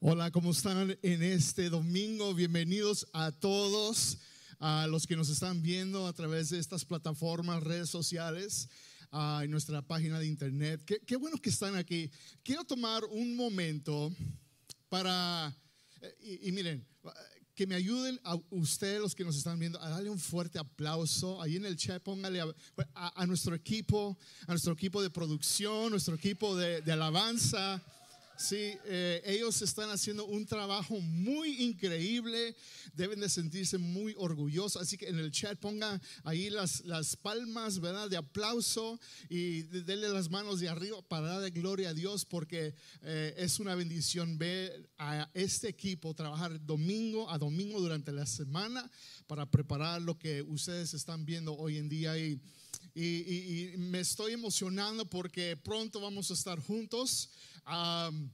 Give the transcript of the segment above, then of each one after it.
Hola, ¿cómo están en este domingo? Bienvenidos a todos, a los que nos están viendo a través de estas plataformas, redes sociales, en nuestra página de internet. Qué, qué, bueno que están aquí. Quiero tomar un momento para, eh, y, miren, que me ayuden a ustedes, los que nos están viendo, a darle un fuerte aplauso. Ahí en el chat, póngale a, a, a nuestro equipo, a nuestro equipo de producción, nuestro equipo de alabanza. Sí, eh, ellos están haciendo un trabajo muy increíble, deben de sentirse muy orgullosos, así que en el chat pongan ahí las, las palmas, ¿verdad? De aplauso y denle las manos de arriba para darle gloria a Dios porque eh, es una bendición ver a este equipo trabajar domingo a domingo durante la semana para preparar lo que ustedes están viendo hoy en día y, y, y, y me estoy emocionando porque pronto vamos a estar juntos. Um,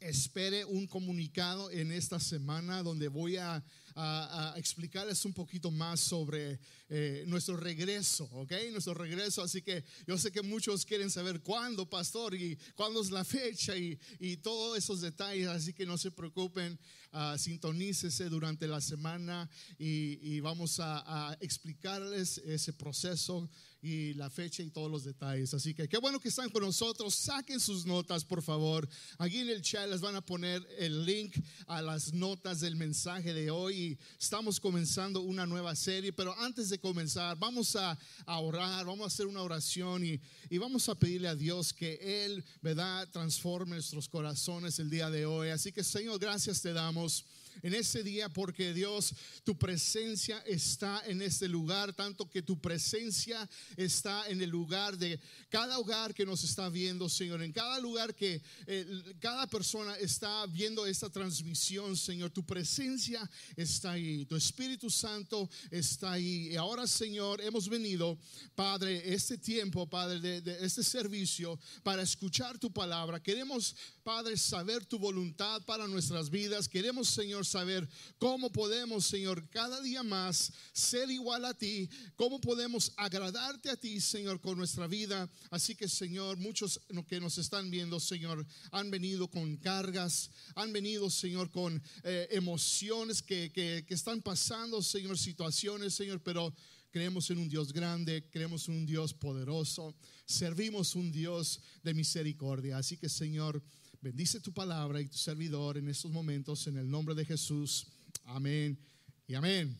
espere un comunicado en esta semana donde voy a, a, a explicarles un poquito más sobre eh, nuestro regreso, ¿ok? Nuestro regreso. Así que yo sé que muchos quieren saber cuándo, pastor, y cuándo es la fecha y, y todos esos detalles. Así que no se preocupen, uh, sintonícese durante la semana y, y vamos a, a explicarles ese proceso y la fecha y todos los detalles. Así que qué bueno que están con nosotros. Saquen sus notas, por favor. Aquí en el chat les van a poner el link a las notas del mensaje de hoy. Estamos comenzando una nueva serie, pero antes de comenzar, vamos a, a orar, vamos a hacer una oración y, y, vamos a pedirle a Dios que Él, ¿verdad?, transforme nuestros corazones el día de hoy. Así que, Señor, gracias te damos en ese día porque Dios, tu presencia está en este lugar, tanto que tu presencia está en el lugar de cada hogar que nos está viendo, Señor, en cada lugar que eh, cada persona está viendo esta transmisión, Señor, tu presencia está ahí, tu Espíritu Santo está ahí. Y ahora, Señor, hemos venido, Padre, este tiempo, Padre, de, de este servicio para escuchar tu palabra. Queremos, Padre, saber tu voluntad para nuestras vidas. Queremos, Señor, saber cómo podemos, Señor, cada día más ser igual a ti, cómo podemos agradarte a ti, Señor, con nuestra vida. Así que, Señor, muchos que nos están viendo, Señor, han venido con cargas, han venido, Señor, con eh, emociones que, que, que están pasando, Señor, situaciones, Señor, pero creemos en un Dios grande, creemos en un Dios poderoso, servimos un Dios de misericordia. Así que, Señor, bendice tu palabra y tu servidor en estos momentos en el nombre de Jesús. Amén y amén.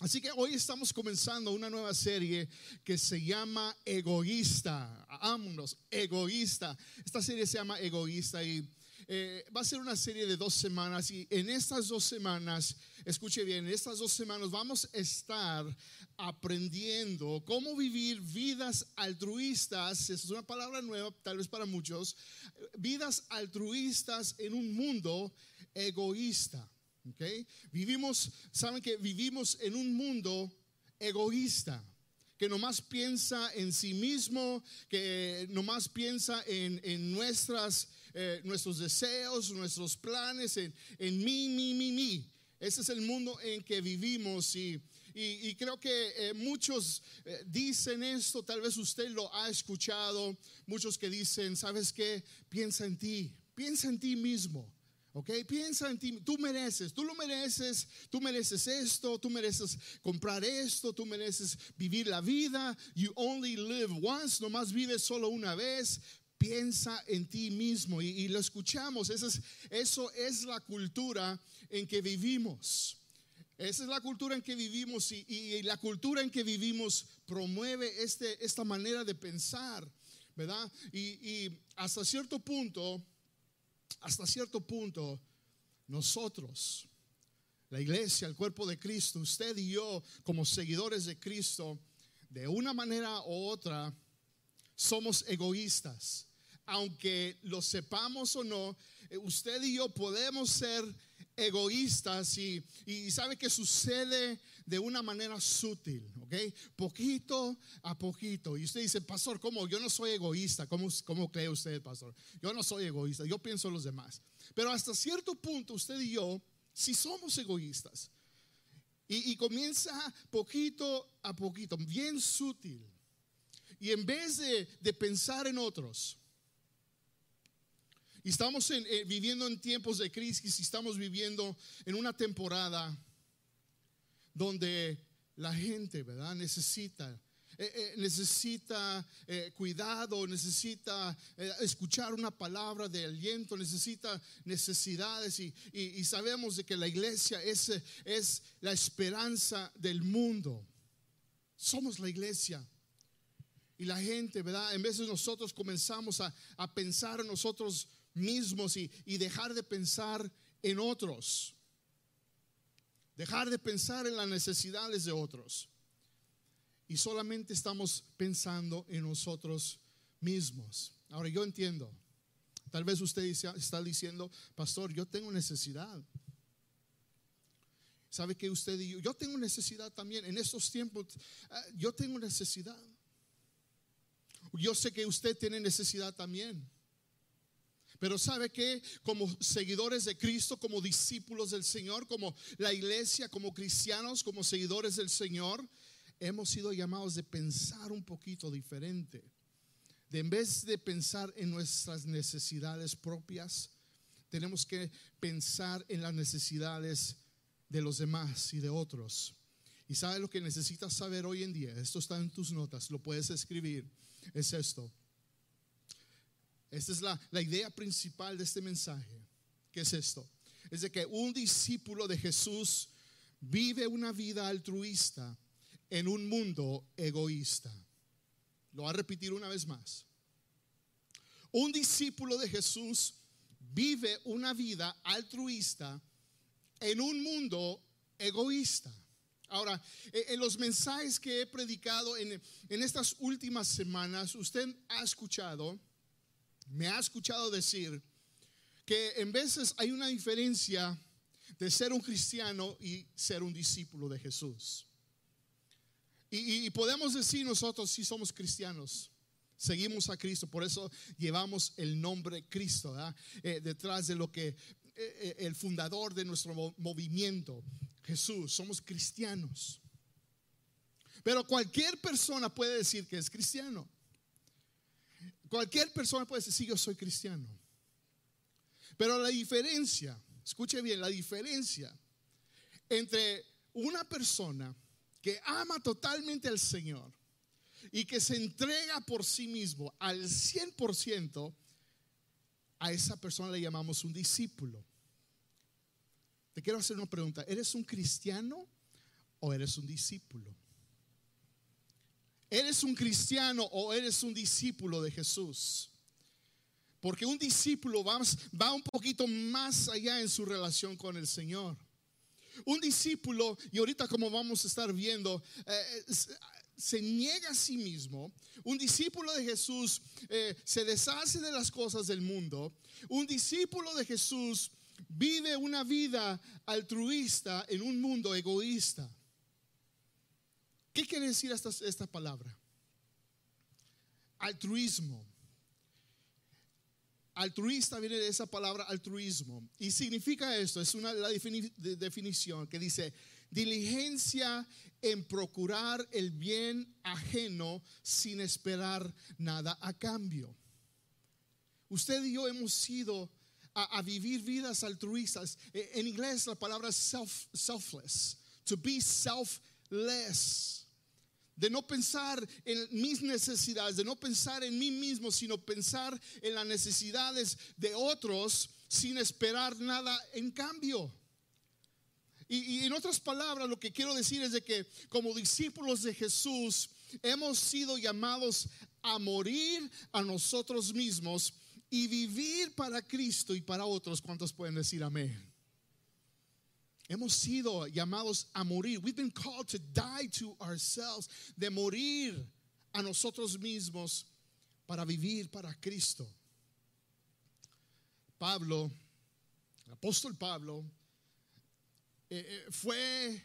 Así que hoy estamos comenzando una nueva serie que se llama Egoísta. Vámonos, Egoísta. Esta serie se llama Egoísta y eh, va a ser una serie de dos semanas y en estas dos semanas, escuche bien, en estas dos semanas vamos a estar aprendiendo cómo vivir vidas altruistas, es una palabra nueva tal vez para muchos, vidas altruistas en un mundo egoísta. ¿okay? Vivimos, saben que vivimos en un mundo egoísta que nomás piensa en sí mismo, que nomás piensa en, en nuestras, eh, nuestros deseos, nuestros planes, en, en mí, mí, mí, mí. Ese es el mundo en que vivimos y, y, creo que eh, muchos eh, dicen esto, tal vez usted lo ha escuchado, muchos que dicen, ¿sabes qué? Piensa en ti, piensa en ti mismo. Ok, piensa en ti, tú mereces, tú lo mereces, tú mereces esto, tú mereces comprar esto, tú mereces vivir la vida. You only live once, nomás vives solo una vez. Piensa en ti mismo y, lo escuchamos. Eso es, eso es la cultura en que vivimos. Esa es la cultura en que vivimos y, y, la cultura en que vivimos promueve este, esta manera de pensar, ¿verdad? Y, y hasta cierto punto hasta cierto punto, nosotros, la iglesia, el cuerpo de Cristo, usted y yo, como seguidores de Cristo, de una manera u otra, somos egoístas. Aunque lo sepamos o no, usted y yo podemos ser egoístas y, y sabe que sucede de una manera sutil, ¿ok? Poquito a poquito. Y usted dice, pastor, ¿cómo? Yo no soy egoísta. ¿Cómo, cómo cree usted, pastor? Yo no soy egoísta, yo pienso en los demás. Pero hasta cierto punto, usted y yo, si somos egoístas. Y, y comienza poquito a poquito, bien sutil. Y en vez de, de pensar en otros, y Y estamos eh, viviendo en tiempos de crisis y estamos viviendo en una temporada donde la gente, ¿verdad? Necesita eh, eh, necesita cuidado, necesita escuchar una palabra de aliento, necesita necesidades y, sabemos de que la iglesia es, es la esperanza del mundo. Somos la iglesia. Y la gente, ¿verdad? En veces nosotros comenzamos a, a pensar en nosotros mismos y, dejar de pensar en otros. Dejar de pensar en las necesidades de otros. Y solamente estamos pensando en nosotros mismos. Ahora yo entiendo. Tal vez usted está diciendo, pastor, yo tengo necesidad. ¿Sabe que usted y yo? Yo tengo necesidad también. En estos tiempos, ah, yo tengo necesidad. Yo sé que usted tiene necesidad también. Pero sabe que como seguidores de Cristo, como discípulos del Señor, como la iglesia, como cristianos, como seguidores del Señor, hemos sido llamados de pensar un poquito diferente. De en vez de pensar en nuestras necesidades propias, tenemos que pensar en las necesidades de los demás y de otros. Y sabe lo que necesitas saber hoy en día, esto está en tus notas, lo puedes escribir, es esto. Esta es la, idea principal de este mensaje. ¿Qué es esto? Es de que un discípulo de Jesús vive una vida altruista en un mundo egoísta. Lo voy a repetir una vez más. Un discípulo de Jesús vive una vida altruista en un mundo egoísta. Ahora, en los mensajes que he predicado en, en estas últimas semanas, usted ha escuchado me ha escuchado decir que en veces hay una diferencia de ser un cristiano y ser un discípulo de Jesús. Y, podemos decir nosotros si somos cristianos, seguimos a Cristo, por eso llevamos el nombre Cristo eh, detrás de lo que eh, eh, el fundador de nuestro movimiento, Jesús, somos cristianos. Pero cualquier persona puede decir que es cristiano. Cualquier persona puede decir, sí, yo soy cristiano. Pero la diferencia, escuche bien, la diferencia entre una persona que ama totalmente al Señor y que se entrega por sí mismo al 100%, a esa persona le llamamos un discípulo. Te quiero hacer una pregunta, ¿eres un cristiano o eres un discípulo? ¿Eres un cristiano o eres un discípulo de Jesús? Porque un discípulo va, un poquito más allá en su relación con el Señor. Un discípulo, y ahorita como vamos a estar viendo, eh, se niega a sí mismo. Un discípulo de Jesús eh, se deshace de las cosas del mundo. Un discípulo de Jesús vive una vida altruista en un mundo egoísta. ¿Qué quiere decir esta, esta palabra? Altruismo. Altruista viene de esa palabra altruismo. Y significa esto, es una la definición que dice diligencia en procurar el bien ajeno sin esperar nada a cambio. Usted y yo hemos sido a, vivir vidas altruistas. E, en inglés la palabra self, selfless, to be selfless de no pensar en mis necesidades, de no pensar en mí mismo, sino pensar en las necesidades de otros sin esperar nada en cambio. Y, en otras palabras, lo que quiero decir es de que como discípulos de Jesús hemos sido llamados a morir a nosotros mismos y vivir para Cristo y para otros. ¿Cuántos pueden decir amén? Hemos sido llamados a morir. We've been called to die to ourselves. De morir a nosotros mismos para vivir para Cristo. Pablo, apóstol Pablo, eh, eh, fue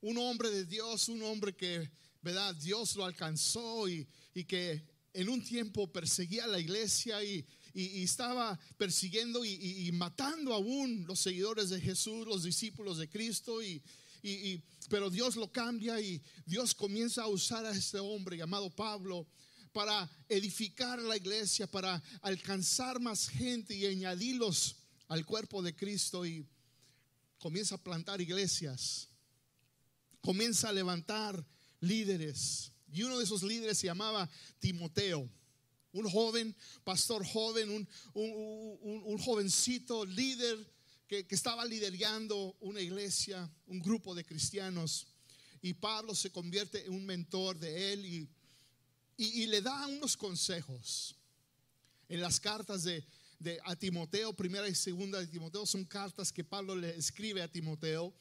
un hombre de Dios, un hombre que, ¿verdad? Dios lo alcanzó y, y que en un tiempo perseguía a la iglesia y, y, estaba persiguiendo y, matando aún los seguidores de Jesús, los discípulos de Cristo. Y, pero Dios lo cambia y Dios comienza a usar a este hombre llamado Pablo para edificar la iglesia, para alcanzar más gente y añadirlos al cuerpo de Cristo y comienza a plantar iglesias, comienza a levantar líderes. Y uno de esos líderes se llamaba Timoteo, un joven, pastor joven, un, un, jovencito líder que, que estaba liderando una iglesia, un grupo de cristianos. Y Pablo se convierte en un mentor de él y, y, le da unos consejos. En las cartas de, de, a Timoteo, primera y segunda de Timoteo, son cartas que Pablo le escribe a Timoteo.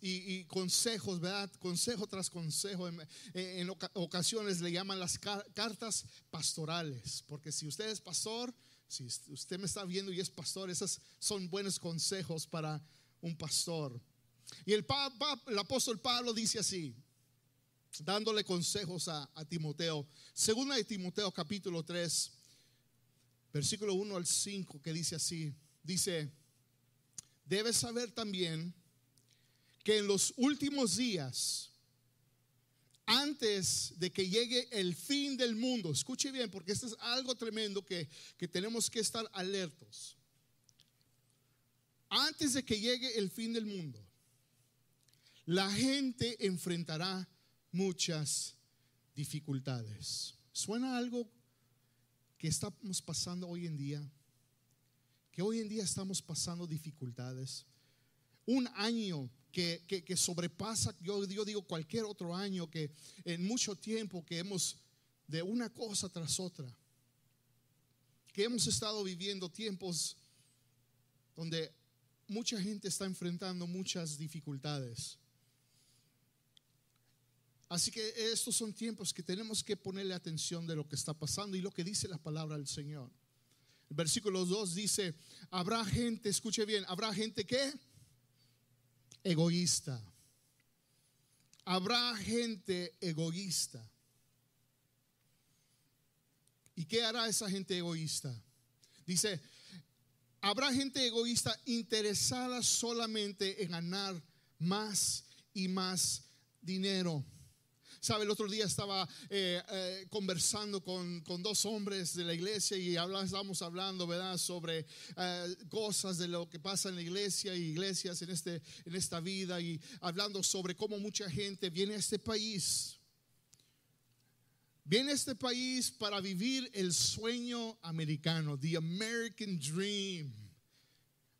Y, consejos, ¿verdad? Consejo tras consejo. En, ocasiones le llaman las cartas pastorales, porque si usted es pastor, si usted me está viendo y es pastor, esos son buenos consejos para un pastor. Y el, el apóstol Pablo dice así, dándole consejos a, Timoteo. Segunda de Timoteo capítulo 3, versículo 1 al 5, que dice así, dice, debes saber también que en los últimos días, antes de que llegue el fin del mundo, escuche bien, porque esto es algo tremendo que, que tenemos que estar alertos. Antes de que llegue el fin del mundo, la gente enfrentará muchas dificultades. ¿Suena algo que estamos pasando hoy en día? Que hoy en día estamos pasando dificultades. Un año que, sobrepasa, yo, yo digo cualquier otro año, que en mucho tiempo que hemos de una cosa tras otra, que hemos estado viviendo tiempos donde mucha gente está enfrentando muchas dificultades. Así que estos son tiempos que tenemos que ponerle atención de lo que está pasando y lo que dice la palabra del Señor. El versículo 2 dice, habrá gente, escuche bien, habrá gente que egoísta. Habrá gente egoísta. ¿Y qué hará esa gente egoísta? Dice, habrá gente egoísta interesada solamente en ganar más y más dinero. Sabe, el otro día estaba eh, eh, conversando con, dos hombres de la iglesia y estábamos hablando, ¿verdad?, sobre eh, cosas de lo que pasa en la iglesia y iglesias en, este, en esta vida y hablando sobre cómo mucha gente viene a este país. Viene a este país para vivir el sueño americano, the American dream.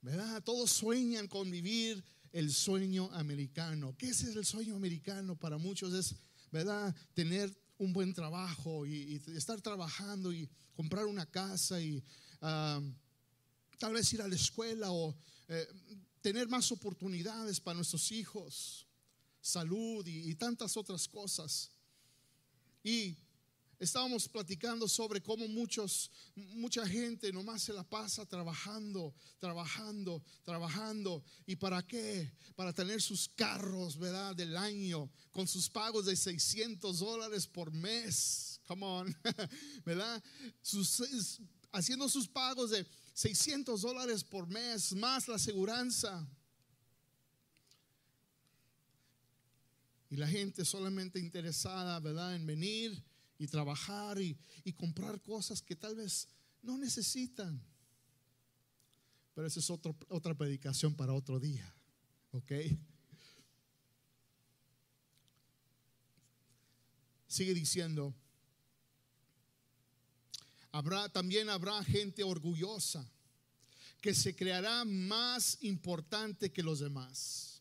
¿Verdad? Todos sueñan con vivir el sueño americano. ¿Qué es el sueño americano? Para muchos es ¿verdad? Tener un buen trabajo y, estar trabajando y comprar una casa y tal vez ir a la escuela o eh, tener más oportunidades para nuestros hijos, salud y, y tantas otras cosas. Y Estábamos platicando sobre cómo muchos, mucha gente nomás se la pasa trabajando, trabajando, trabajando. ¿Y para qué? Para tener sus carros, ¿verdad? Del año, con sus pagos de 600 dólares por mes. Come on, ¿verdad? haciendo sus pagos de 600 dólares por mes, más la aseguranza. Y la gente solamente interesada, ¿verdad? En venir y trabajar y, comprar cosas que tal vez no necesitan. Pero esa es otra predicación para otro día. ¿Ok? Sigue diciendo, habrá, también habrá gente orgullosa que se creará más importante que los demás.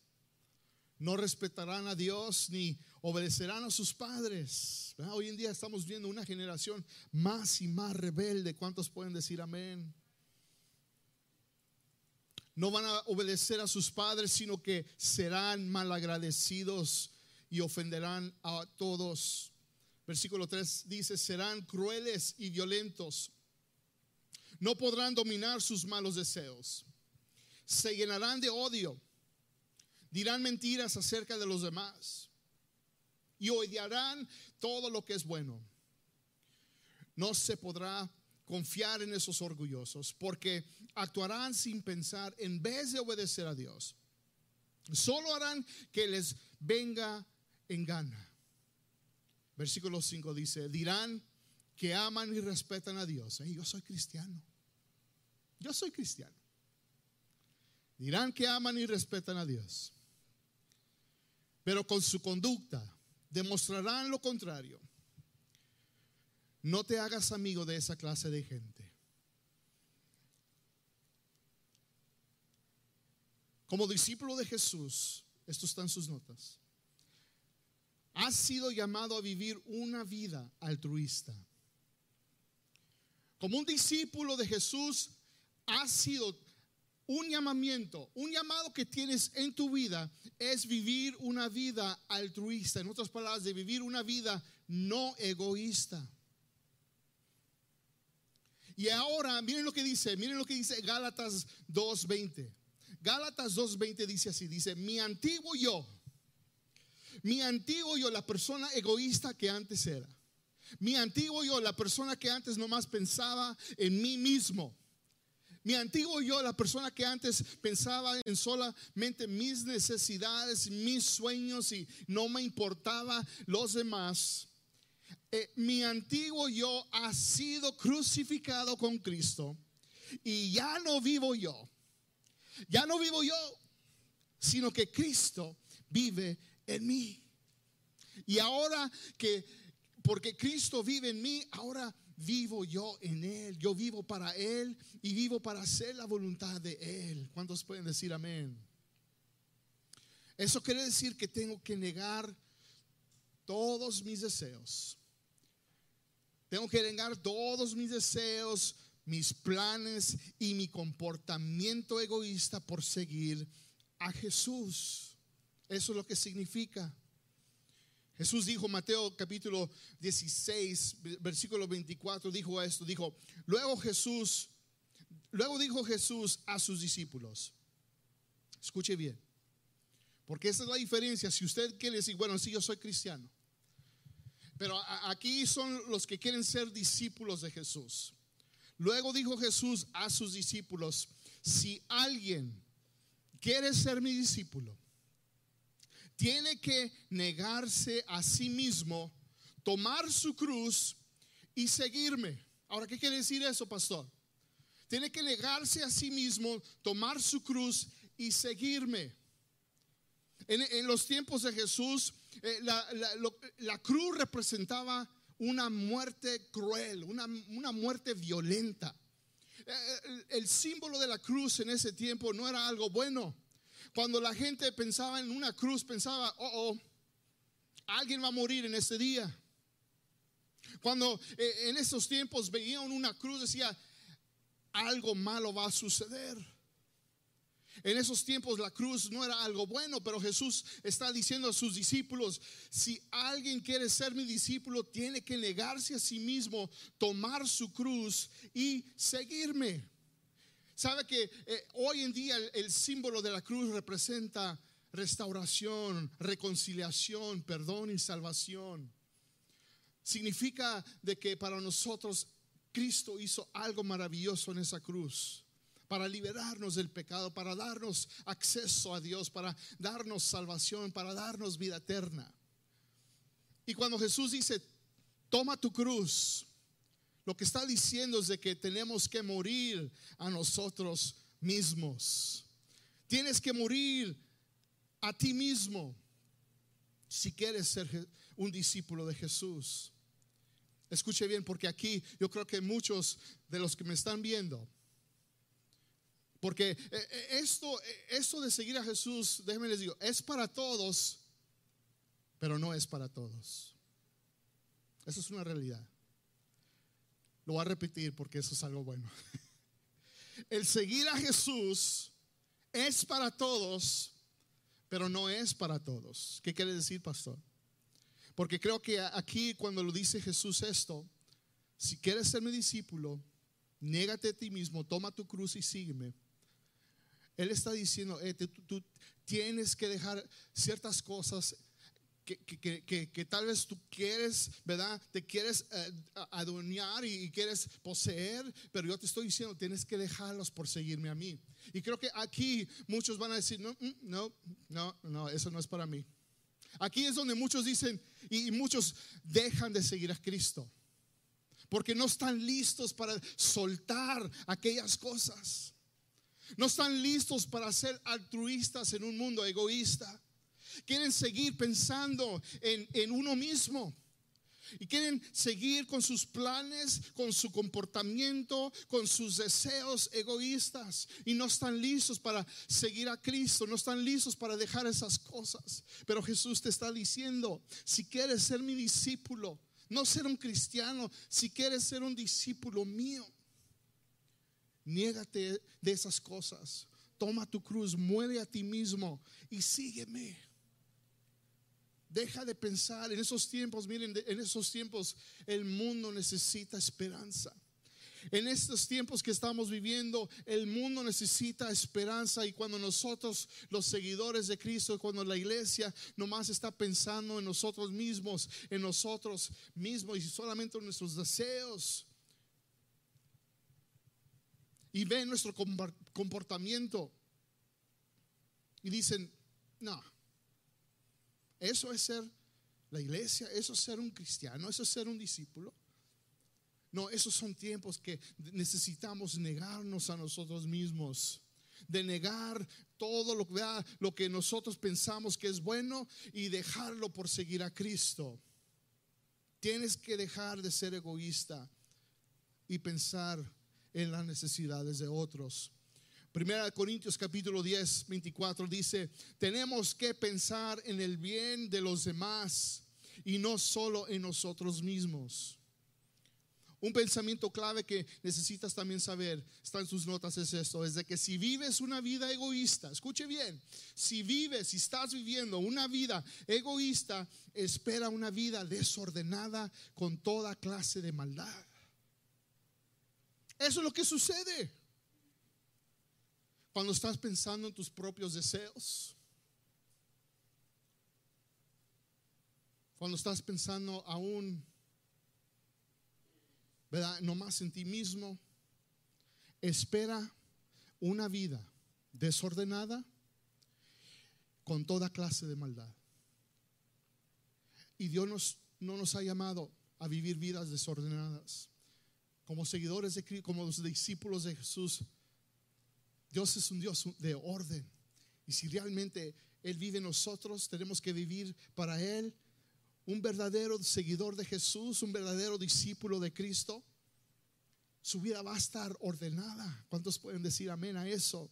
No respetarán a Dios ni obedecerán a sus padres. Hoy en día estamos viendo una generación más y más rebelde. ¿Cuántos pueden decir amén? No van a obedecer a sus padres, sino que serán malagradecidos y ofenderán a todos. Versículo 3 dice, serán crueles y violentos. No podrán dominar sus malos deseos. Se llenarán de odio. Dirán mentiras acerca de los demás y odiarán todo lo que es bueno. No se podrá confiar en esos orgullosos porque actuarán sin pensar en vez de obedecer a Dios. Solo harán que les venga en gana. Versículo 5 dice, dirán que aman y respetan a Dios. yo soy cristiano. Yo soy cristiano. Dirán que aman y respetan a Dios. Pero con su conducta demostrarán lo contrario. No te hagas amigo de esa clase de gente. Como discípulo de Jesús, esto está en sus notas, has sido llamado a vivir una vida altruista. Como un discípulo de Jesús, has sido un llamamiento, un llamado que tienes en tu vida es vivir una vida altruista. En otras palabras, de vivir una vida no egoísta. Y ahora, miren lo que dice, miren lo que dice Gálatas 2.20. Gálatas 2.20 dice así, dice, mi antiguo yo, mi antiguo yo, la persona egoísta que antes era. Mi antiguo yo, la persona que antes nomás pensaba en mí mismo. Mi antiguo yo, la persona que antes pensaba en solamente mis necesidades, mis sueños y no me importaba los demás. Eh, mi antiguo yo ha sido crucificado con Cristo y ya no vivo yo ya no vivo yo, sino que Cristo vive en mí. Y ahora que, porque Cristo vive en mí, ahora vivo yo en Él. Yo vivo para Él y vivo para hacer la voluntad de Él. ¿Cuántos pueden decir amén? Eso quiere decir que tengo que negar todos mis deseos. Tengo que negar todos mis deseos, mis planes y mi comportamiento egoísta por seguir a Jesús. Eso es lo que significa. Jesús dijo, Mateo capítulo 16, versículo 24, dijo esto, dijo, luego Jesús, luego dijo Jesús a sus discípulos, escuche bien, porque esa es la diferencia, si usted quiere decir, bueno, sí, yo soy cristiano, pero aquí son los que quieren ser discípulos de Jesús. Luego dijo Jesús a sus discípulos, si alguien quiere ser mi discípulo, tiene que negarse a sí mismo, tomar su cruz y seguirme. Ahora, ¿qué quiere decir eso, pastor? Tiene que negarse a sí mismo, tomar su cruz y seguirme. En, los tiempos de Jesús, eh, la cruz representaba una muerte cruel, una, muerte violenta. Eh, eh, el, símbolo de la cruz en ese tiempo no era algo bueno. Cuando la gente pensaba en una cruz, pensaba, oh, oh, alguien va a morir en ese día. Cuando eh, en esos tiempos veían una cruz, decía, algo malo va a suceder. En esos tiempos la cruz no era algo bueno, pero Jesús está diciendo a sus discípulos, si alguien quiere ser mi discípulo, tiene que negarse a sí mismo, tomar su cruz y seguirme. Sabe que eh, hoy en día el, símbolo de la cruz representa restauración, reconciliación, perdón y salvación. Significa de que para nosotros Cristo hizo algo maravilloso en esa cruz para liberarnos del pecado, para darnos acceso a Dios, para darnos salvación, para darnos vida eterna. Y cuando Jesús dice, toma tu cruz, lo que está diciendo es de que tenemos que morir a nosotros mismos. Tienes que morir a ti mismo si quieres ser un discípulo de Jesús. Escuche bien, porque aquí yo creo que muchos de los que me están viendo porque eh, eh, esto, eh, esto de seguir a Jesús, déjenme les digo, es para todos, pero no es para todos. Eso es una realidad. Lo voy a repetir porque eso es algo bueno. El seguir a Jesús es para todos, pero no es para todos. ¿Qué quiere decir, pastor? Porque creo que aquí cuando lo dice Jesús esto, si quieres ser mi discípulo, négate a ti mismo, toma tu cruz y sígueme él está diciendo, eh, tú, tienes que dejar ciertas cosas que, tal vez tú quieres, ¿verdad? Te quieres eh, adueñar y, quieres poseer, pero yo te estoy diciendo, tienes que dejarlos por seguirme a mí. Y creo que aquí muchos van a decir, no, mm, no, no, no, eso no es para mí. Aquí es donde muchos dicen y muchos dejan de seguir a Cristo. porque no están listos para soltar aquellas cosas. No están listos para ser altruistas en un mundo egoísta. Quieren seguir pensando en, en uno mismo. Y quieren seguir con sus planes, con su comportamiento, con sus deseos egoístas. Y no están listos para seguir a Cristo, no están listos para dejar esas cosas. Pero Jesús te está diciendo, si quieres ser mi discípulo, no ser un cristiano, si quieres ser un discípulo mío, niégate de esas cosas. Toma tu cruz, muere a ti mismo y sígueme. Deja de pensar en esos tiempos, miren, en esos tiempos el mundo necesita esperanza. En estos tiempos que estamos viviendo, el mundo necesita esperanza y cuando nosotros, los seguidores de Cristo, cuando la iglesia nomás está pensando en nosotros mismos, en nosotros mismos y solamente en nuestros deseos, y ven nuestro comportamiento y dicen, no, eso es ser la iglesia, eso es ser un cristiano, eso es ser un discípulo. No, esos son tiempos que necesitamos negarnos a nosotros mismos, de negar todo lo, lo que nosotros pensamos que es bueno y dejarlo por seguir a Cristo. Tienes que dejar de ser egoísta y pensar en las necesidades de otros. Primera Corintios capítulo 10, 24 dice, tenemos que pensar en el bien de los demás y no solo en nosotros mismos. Un pensamiento clave que necesitas también saber, está en sus notas, es esto, es de que si vives una vida egoísta, escuche bien, si vives, si estás viviendo una vida egoísta, espera una vida desordenada con toda clase de maldad. Eso es lo que sucede. Cuando estás pensando en tus propios deseos. Cuando estás pensando aún, ¿verdad? No más en ti mismo. Espera una vida desordenada con toda clase de maldad. Y Dios no nos ha llamado a vivir vidas desordenadas. Como seguidores de Cristo, como los discípulos de Jesús, Dios es un Dios de orden. Y si realmente Él vive en nosotros, tenemos que vivir para Él. Un verdadero seguidor de Jesús, un verdadero discípulo de Cristo, su vida va a estar ordenada. ¿Cuántos pueden decir amén a eso?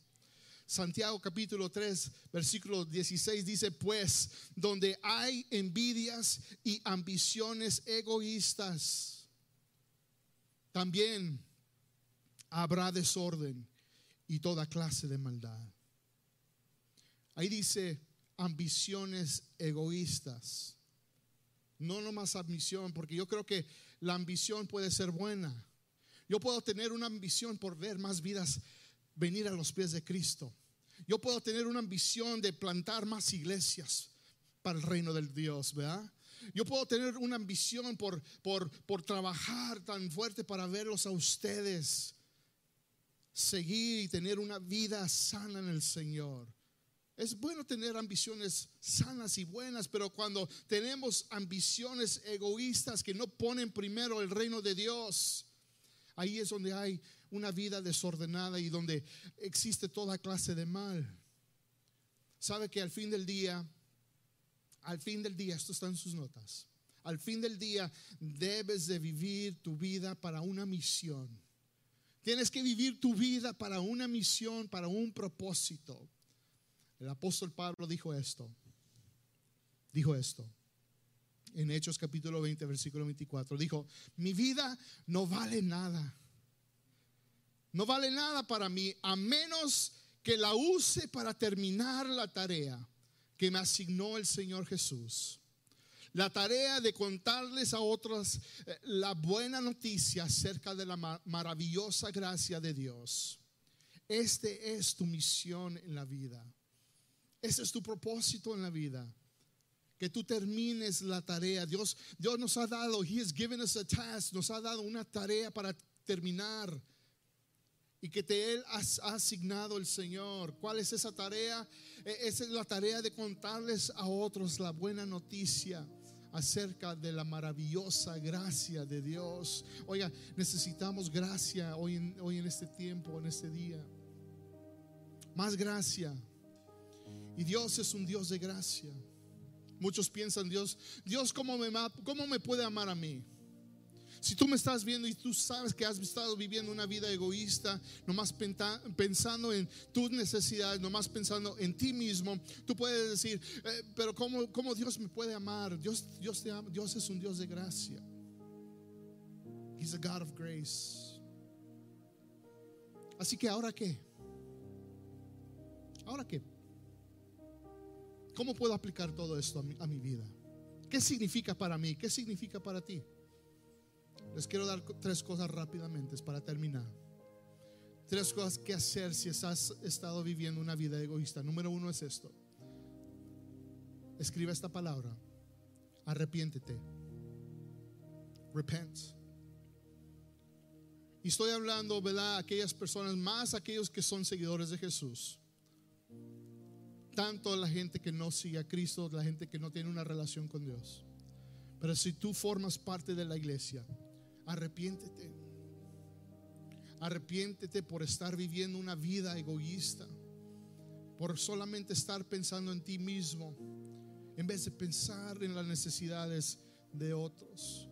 Santiago capítulo 3, versículo 16 dice, pues donde hay envidias y ambiciones egoístas, también habrá desorden y toda clase de maldad. Ahí dice ambiciones egoístas. No nomás ambición, porque yo creo que la ambición puede ser buena. Yo puedo tener una ambición por ver más vidas venir a los pies de Cristo. Yo puedo tener una ambición de plantar más iglesias para el reino del Dios, ¿verdad? Yo puedo tener una ambición por, por, por trabajar tan fuerte para verlos a ustedes seguir y tener una vida sana en el Señor. Es bueno tener ambiciones sanas y buenas, pero cuando tenemos ambiciones egoístas que no ponen primero el reino de Dios, ahí es donde hay una vida desordenada y donde existe toda clase de mal. Sabe que al fin del día, al fin del día, esto está en sus notas, al fin del día debes de vivir tu vida para una misión. Tienes que vivir tu vida para una misión, para un propósito. El apóstol Pablo dijo esto. Dijo esto. En Hechos capítulo 20, versículo 24. Dijo, mi vida no vale nada. No vale nada para mí a menos que la use para terminar la tarea que me asignó el Señor Jesús la tarea de contarles a otros eh, la buena noticia acerca de la maravillosa gracia de Dios. Este es tu misión en la vida. Este es tu propósito en la vida. Que tú termines la tarea. Dios, Dios nos ha dado, He has given us a task, nos ha dado una tarea para terminar y que te Él ha asignado el Señor. ¿Cuál es esa tarea? E, esa es la tarea de contarles a otros la buena noticia acerca de la maravillosa gracia de Dios. Oiga, necesitamos gracia hoy en, hoy en este tiempo, en este día. Más gracia. Y Dios es un Dios de gracia. Muchos piensan, Dios, Dios, ¿cómo me, cómo me puede amar a mí? Si tú me estás viendo y tú sabes que has estado viviendo una vida egoísta, nomás pensando en tus necesidades, nomás pensando en ti mismo, tú puedes decir, eh, pero ¿cómo, ¿cómo, Dios me puede amar? Dios, Dios, te ama, Dios es un Dios de gracia. He's a God of grace. Así que ahora qué? ¿Ahora qué? ¿Cómo puedo aplicar todo esto a mi, vida? ¿Qué significa para mí? ¿Qué significa para ti? Les quiero dar tres cosas rápidamente para terminar. Tres cosas que hacer si has estado viviendo una vida egoísta. Número uno es esto. Escribe esta palabra. Arrepiéntete. Repent. Y estoy hablando, ¿verdad? Aquellas personas, más aquellos que son seguidores de Jesús tanto la gente que no sigue a Cristo, la gente que no tiene una relación con Dios. Pero si tú formas parte de la iglesia, arrepiéntete. Arrepiéntete por estar viviendo una vida egoísta, por solamente estar pensando en ti mismo, en vez de pensar en las necesidades de otros.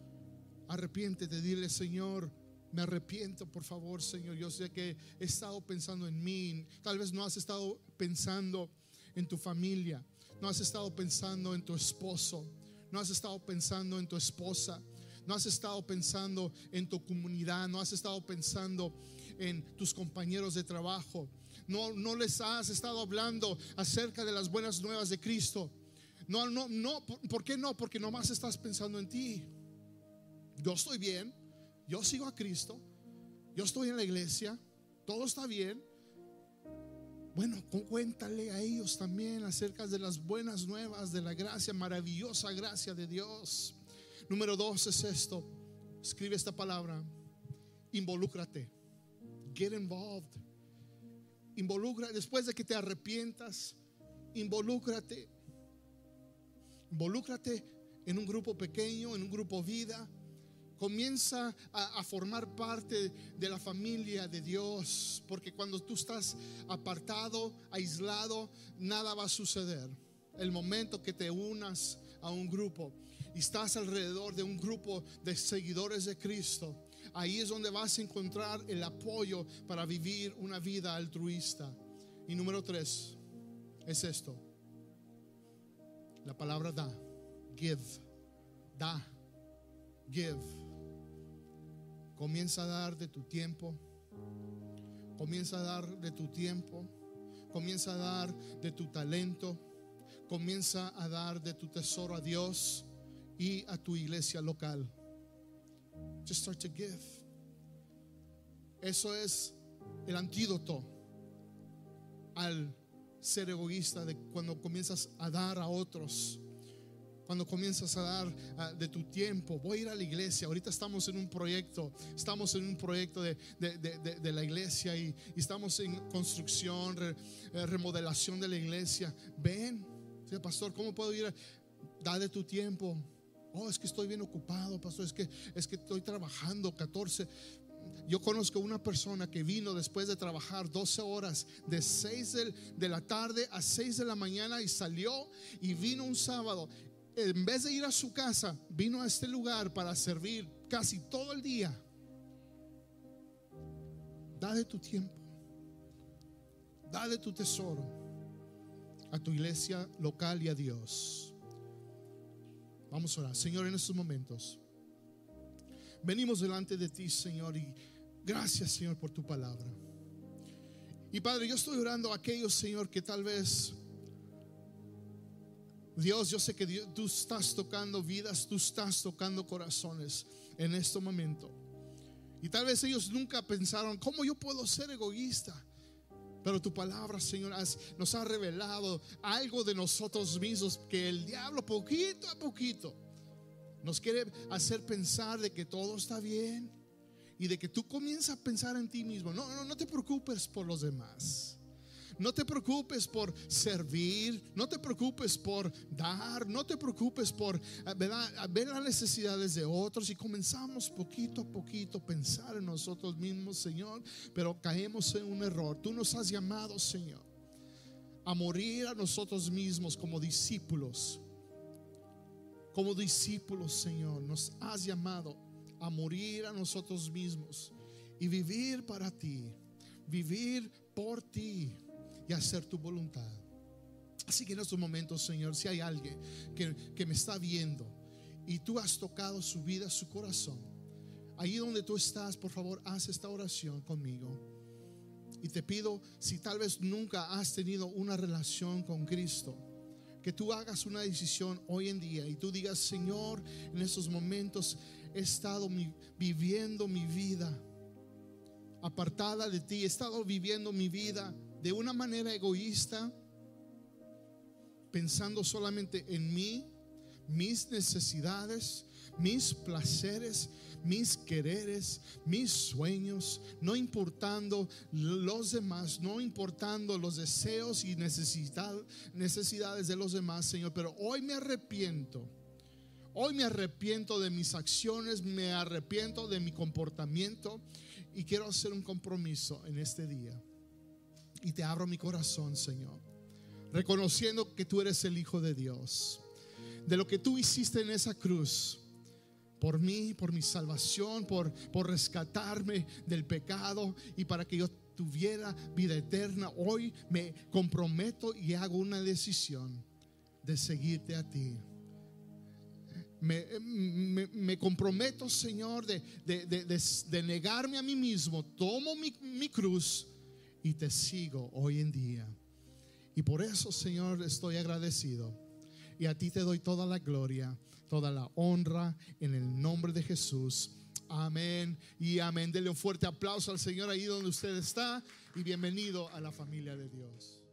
Arrepiéntete, dile, Señor, me arrepiento, por favor, Señor. Yo sé que he estado pensando en mí. Tal vez no has estado pensando en tu familia, no has estado pensando en tu esposo, no has estado pensando en tu esposa, no has estado pensando en tu comunidad, no has estado pensando en tus compañeros de trabajo, no, no les has estado hablando acerca de las buenas nuevas de Cristo. No, no, no, ¿por qué no? Porque nomás estás pensando en ti. Yo estoy bien, yo sigo a Cristo, yo estoy en la iglesia, todo está bien, bueno, cuéntale a ellos también acerca de las buenas nuevas, de la gracia, maravillosa gracia de Dios. Número dos es esto. Escribe esta palabra. Involúcrate. Get involved. Involucra, después de que te arrepientas, involúcrate. Involúcrate en un grupo pequeño, en un grupo vida Comienza a, formar parte de la familia de Dios, porque cuando tú estás apartado, aislado, nada va a suceder. El momento que te unas a un grupo y estás alrededor de un grupo de seguidores de Cristo, ahí es donde vas a encontrar el apoyo para vivir una vida altruista. Y número tres es esto. La palabra da, give, da, give. Comienza a dar de tu tiempo. Comienza a dar de tu tiempo. Comienza a dar de tu talento. Comienza a dar de tu tesoro a Dios y a tu iglesia local. Just start to give. Eso es el antídoto al ser egoísta de cuando comienzas a dar a otros cuando comienzas a dar ah, de tu tiempo, voy a ir a la iglesia. Ahorita estamos en un proyecto, estamos en un proyecto de, la iglesia y, estamos en construcción, eh, remodelación de la iglesia. Ven, pastor, ¿cómo puedo ir? Da de tu tiempo. Oh, es que estoy bien ocupado, pastor. Es que, es que estoy trabajando 14. Yo conozco una persona que vino después de trabajar 12 horas, de 6 de la tarde a 6 de la mañana y salió y vino un sábado en vez de ir a su casa, vino a este lugar para servir casi todo el día. Da de tu tiempo, da de tu tesoro a tu iglesia local y a Dios. Vamos a orar, Señor, en estos momentos. Venimos delante de ti, Señor, y gracias, Señor, por tu palabra. Y Padre, yo estoy orando a aquellos, Señor, que tal vez Dios, yo sé que tú estás tocando vidas, tú estás tocando corazones en este momento. Y tal vez ellos nunca pensaron, ¿cómo yo puedo ser egoísta? Pero tu palabra, Señor, nos ha revelado algo de nosotros mismos que el diablo poquito a poquito nos quiere hacer pensar de que todo está bien y de que tú comienzas a pensar en ti mismo. No, no, no te preocupes por los demás. No te preocupes por servir, no te preocupes por dar, no te preocupes por eh, ver las necesidades de otros y comenzamos poquito a poquito a pensar en nosotros mismos, Señor, pero caemos en un error. Tú nos has llamado, Señor, a morir a nosotros mismos como discípulos. Como discípulos, Señor, nos has llamado a morir a nosotros mismos y vivir para ti, vivir por ti y hacer tu voluntad. Así que en estos momentos, Señor, si hay alguien que, que, me está viendo y tú has tocado su vida, su corazón, ahí donde tú estás, por favor, haz esta oración conmigo. Y te pido, si tal vez nunca has tenido una relación con Cristo, que tú hagas una decisión hoy en día y tú digas, Señor, en estos momentos he estado viviendo mi vida apartada de ti, he estado viviendo mi vida de una manera egoísta, pensando solamente en mí, mis necesidades, mis placeres, mis quereres, mis sueños, no importando los demás, no importando los deseos y necesidades de los demás, Señor. Pero hoy me arrepiento. Hoy me arrepiento de mis acciones, me arrepiento de mi comportamiento y quiero hacer un compromiso en este día. Y te abro mi corazón, Señor, reconociendo que tú eres el Hijo de Dios, de lo que tú hiciste en esa cruz por mí, por mi salvación, por, por rescatarme del pecado y para que yo tuviera vida eterna. Hoy me comprometo y hago una decisión de seguirte a ti. Me, comprometo, Señor, de, de, negarme a mí mismo. Tomo mi, mi cruz y te sigo hoy en día. Y por eso, Señor, estoy agradecido. Y a ti te doy toda la gloria toda la honra en el nombre de Jesús. Amén y amén. Dele un fuerte aplauso al Señor ahí donde usted está y bienvenido a la familia de Dios.